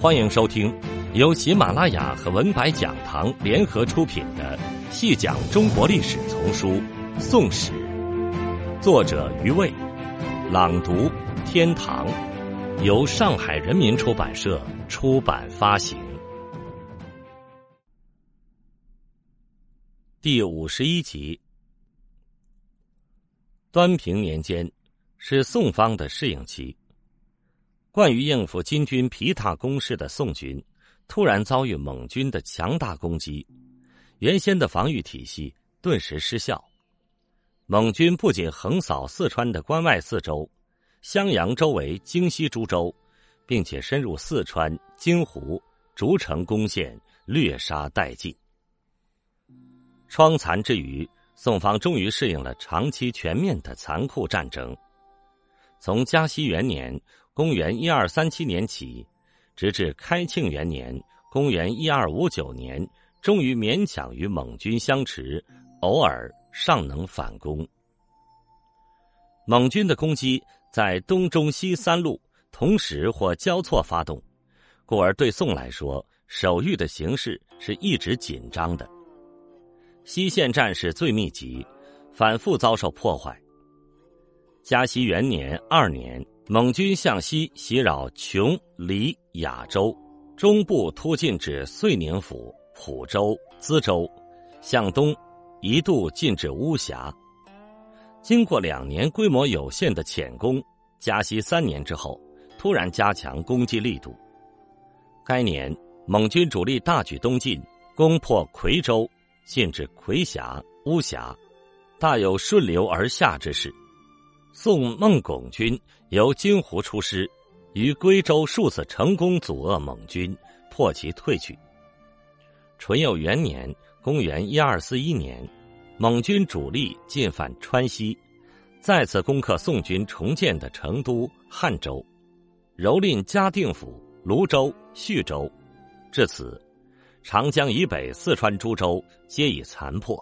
欢迎收听由喜马拉雅和文白讲堂联合出品的《细讲中国历史丛书·宋史》，作者余卫，朗读天堂，由上海人民出版社出版发行。第五十一集，端平年间是宋方的适应期。惯于应付金军疲沓攻势的宋军，突然遭遇蒙军的强大攻击，原先的防御体系顿时失效。蒙军不仅横扫四川的关外四州、襄阳周围京西诸州，并且深入四川、京湖、竹城攻陷，掠杀殆尽。疮残之余，宋方终于适应了长期全面的残酷战争。从嘉熙元年。公元一二三七年起，直至开庆元年（公元一二五九年），终于勉强与蒙军相持，偶尔尚能反攻。蒙军的攻击在东、中、西三路同时或交错发动，故而对宋来说，守御的形势是一直紧张的。西线战事最密集，反复遭受破坏。嘉熙元年二年。蒙军向西袭扰琼、黎、雅州，中部突进至遂宁府、蒲州、资州，向东一度进至巫峡。经过两年规模有限的浅攻，嘉熙三年之后，突然加强攻击力度。该年，蒙军主力大举东进，攻破夔州，进至夔峡、巫峡，大有顺流而下之势。宋孟拱军由金湖出师，于归州数次成功阻遏蒙军，迫其退去。淳佑元年（公元一二四一年），蒙军主力进犯川西，再次攻克宋军重建的成都、汉州，蹂躏嘉定府、泸州、叙州。至此，长江以北四川诸州皆已残破。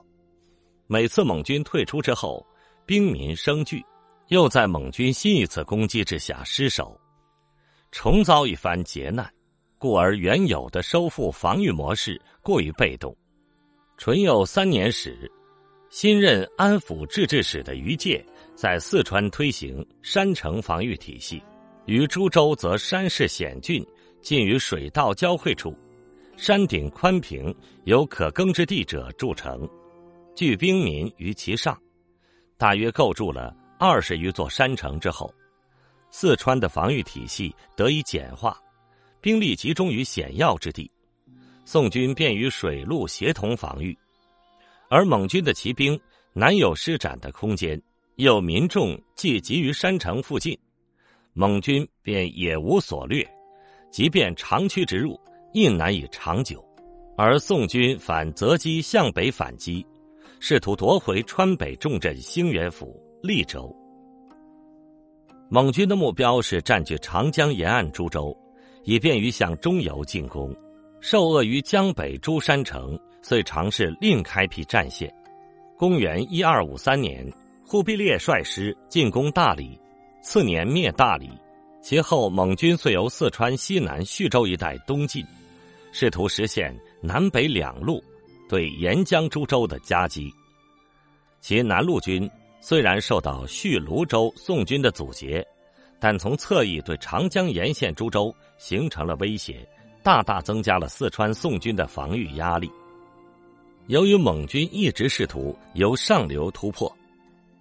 每次蒙军退出之后，兵民生惧。又在蒙军新一次攻击之下失守，重遭一番劫难，故而原有的收复防御模式过于被动。淳佑三年时，新任安抚制置使的于介在四川推行山城防御体系，于株洲则山势险峻，近于水道交汇处，山顶宽平，有可耕之地者筑城，聚兵民于其上，大约构筑了。二十余座山城之后，四川的防御体系得以简化，兵力集中于险要之地，宋军便于水陆协同防御，而蒙军的骑兵难有施展的空间，又民众聚集于山城附近，蒙军便也无所掠，即便长驱直入，亦难以长久，而宋军反择机向北反击，试图夺回川北重镇兴元府。利州，蒙军的目标是占据长江沿岸诸州，以便于向中游进攻。受扼于江北诸山城，遂尝试另开辟战线。公元一二五三年，忽必烈率师进攻大理，次年灭大理。其后，蒙军遂由四川西南叙州一带东进，试图实现南北两路对沿江诸州的夹击。其南路军。虽然受到叙泸州宋军的阻截，但从侧翼对长江沿线诸州形成了威胁，大大增加了四川宋军的防御压力。由于蒙军一直试图由上流突破，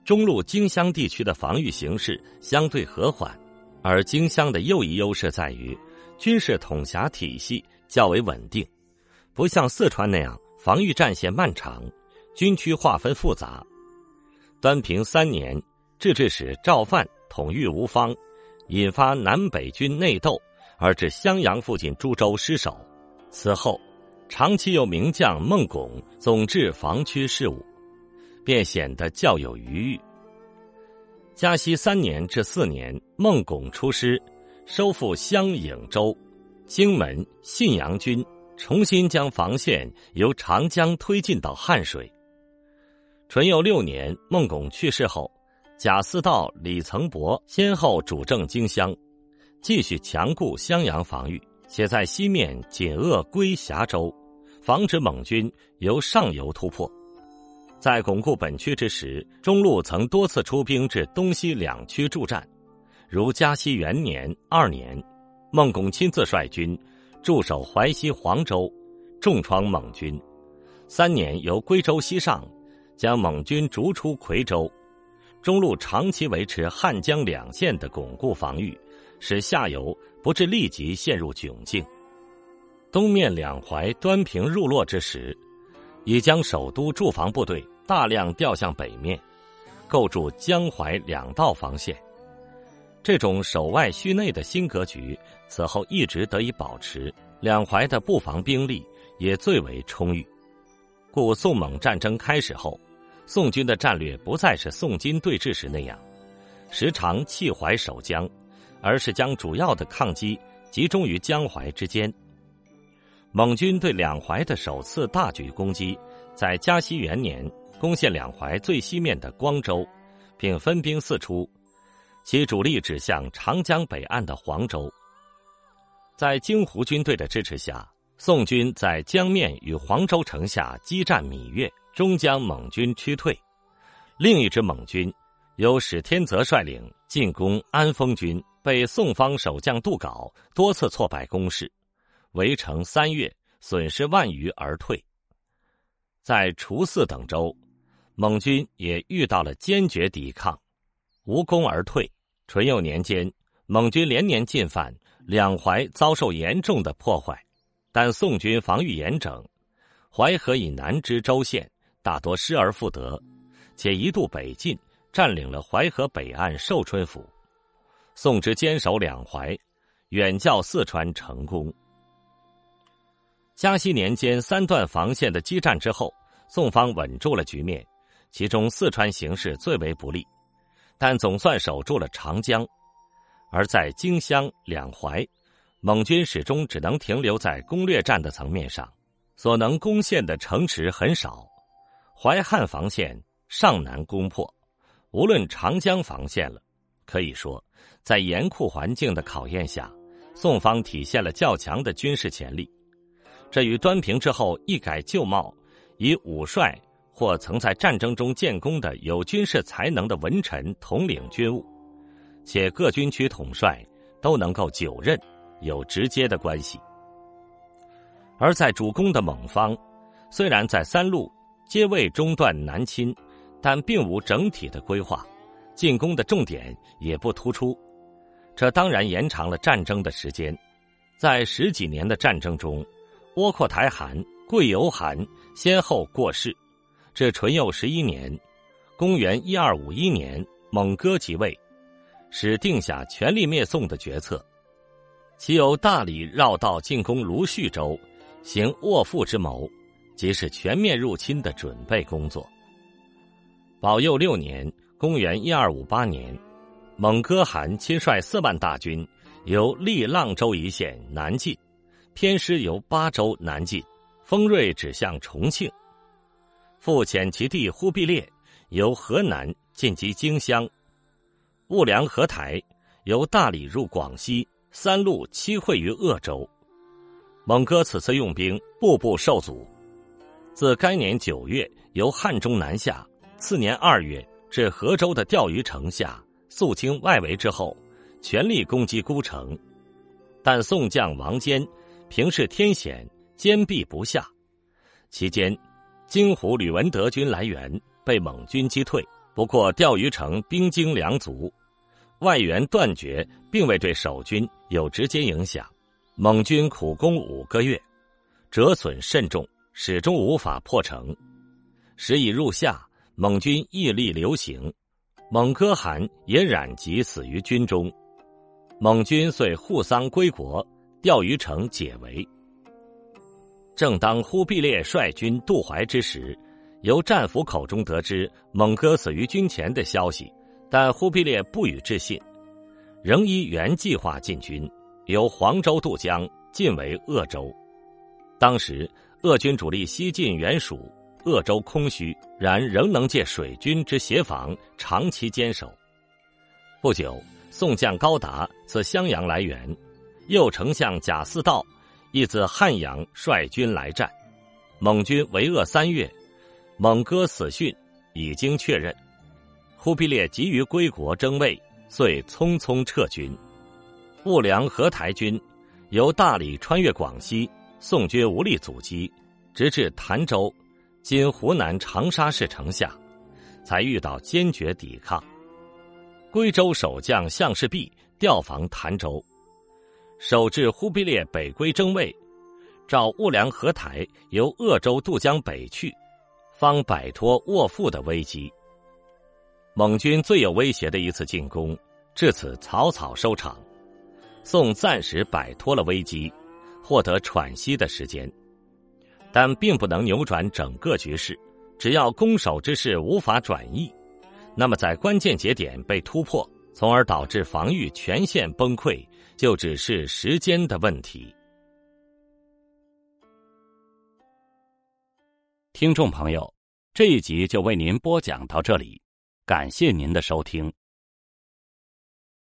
中路荆襄地区的防御形势相对和缓，而荆襄的又一优势在于军事统辖体系较为稳定，不像四川那样防御战线漫长，军区划分复杂。端平三年，制置使赵范统御吴方，引发南北军内斗，而致襄阳附近诸州失守。此后，长期由名将孟拱总治防区事务，便显得较有余裕。嘉熙三年至四年，孟拱出师，收复襄颍州、荆门、信阳军，重新将防线由长江推进到汉水。淳佑六年，孟拱去世后，贾似道、李曾伯先后主政荆襄，继续强固襄阳防御，且在西面紧扼归峡州，防止蒙军由上游突破。在巩固本区之时，中路曾多次出兵至东西两区助战，如嘉熙元年二年，孟拱亲自率军驻守淮西黄州，重创蒙军；三年由归州西上，将蒙军逐出夔州。中路长期维持汉江两线的巩固防御，使下游不致立即陷入窘境。东面两淮端平入洛之时，已将首都驻防部队大量调向北面，构筑江淮两道防线。这种守外虚内的新格局，此后一直得以保持。两淮的布防兵力也最为充裕，故宋蒙战争开始后。宋军的战略不再是宋金对峙时那样，时常弃淮守江，而是将主要的抗击集中于江淮之间。蒙军对两淮的首次大举攻击，在嘉熙元年攻陷两淮最西面的光州，并分兵四出，其主力指向长江北岸的黄州。在京湖军队的支持下，宋军在江面与黄州城下激战芈月。终将蒙军驱退，另一支蒙军由史天泽率领进攻安丰军，被宋方守将杜杲多次挫败攻势，围城三月，损失万余而退。在除泗等州，蒙军也遇到了坚决抵抗，无功而退。淳佑年间，蒙军连年进犯，两淮遭受严重的破坏，但宋军防御严整，淮河以南之州县。大多失而复得，且一度北进，占领了淮河北岸寿春府。宋之坚守两淮，远较四川成功。嘉熙年间三段防线的激战之后，宋方稳住了局面，其中四川形势最为不利，但总算守住了长江。而在荆襄、两淮，蒙军始终只能停留在攻略战的层面上，所能攻陷的城池很少。淮汉防线尚难攻破，无论长江防线了。可以说，在严酷环境的考验下，宋方体现了较强的军事潜力。这与端平之后一改旧貌，以武帅或曾在战争中建功的有军事才能的文臣统领军务，且各军区统帅都能够久任，有直接的关系。而在主攻的蒙方，虽然在三路。皆未中断南侵，但并无整体的规划，进攻的重点也不突出，这当然延长了战争的时间。在十几年的战争中，窝阔台汗、贵由汗先后过世。至淳佑十一年（公元一二五一年），蒙哥即位，使定下全力灭宋的决策。其由大理绕道进攻卢叙州，行卧父之谋。即是全面入侵的准备工作。保佑六年（公元一二五八年），蒙哥汗亲率四万大军由利阆州一线南进，偏师由巴州南进，锋锐指向重庆。复遣其弟忽必烈由河南进击荆襄，兀良合台由大理入广西，三路七会于鄂州。蒙哥此次用兵，步步受阻。自该年九月由汉中南下，次年二月至河州的钓鱼城下肃清外围之后，全力攻击孤城，但宋将王坚平视天险，坚壁不下。期间，京湖吕文德军来援，被蒙军击退。不过钓鱼城兵精粮足，外援断绝，并未对守军有直接影响。蒙军苦攻五个月，折损甚重。始终无法破城，时已入夏，蒙军屹立流行，蒙哥汗也染疾死于军中，蒙军遂护丧归国，钓鱼城解围。正当忽必烈率军渡淮之时，由战俘口中得知蒙哥死于军前的消息，但忽必烈不予置信，仍依原计划进军，由黄州渡江，进为鄂州。当时。鄂军主力西进援蜀，鄂州空虚，然仍能借水军之协防，长期坚守。不久，宋将高达自襄阳来援，右丞相贾似道亦自汉阳率军来战，蒙军围鄂三月，蒙哥死讯已经确认。忽必烈急于归国争位，遂匆匆撤军。兀良合台军由大理穿越广西，宋军无力阻击，直至潭州（今湖南长沙市城下），才遇到坚决抵抗。归州守将项士弼调防潭州。守至忽必烈北归征卫，召兀良合台由鄂州渡江北去，方摆脱卧父的危机。蒙军最有威胁的一次进攻至此草草收场，宋暂时摆脱了危机，获得喘息的时间，但并不能扭转整个局势。只要攻守之势无法转移，那么在关键节点被突破，从而导致防御全线崩溃。就只是时间的问题。听众朋友，这一集就为您播讲到这里，感谢您的收听。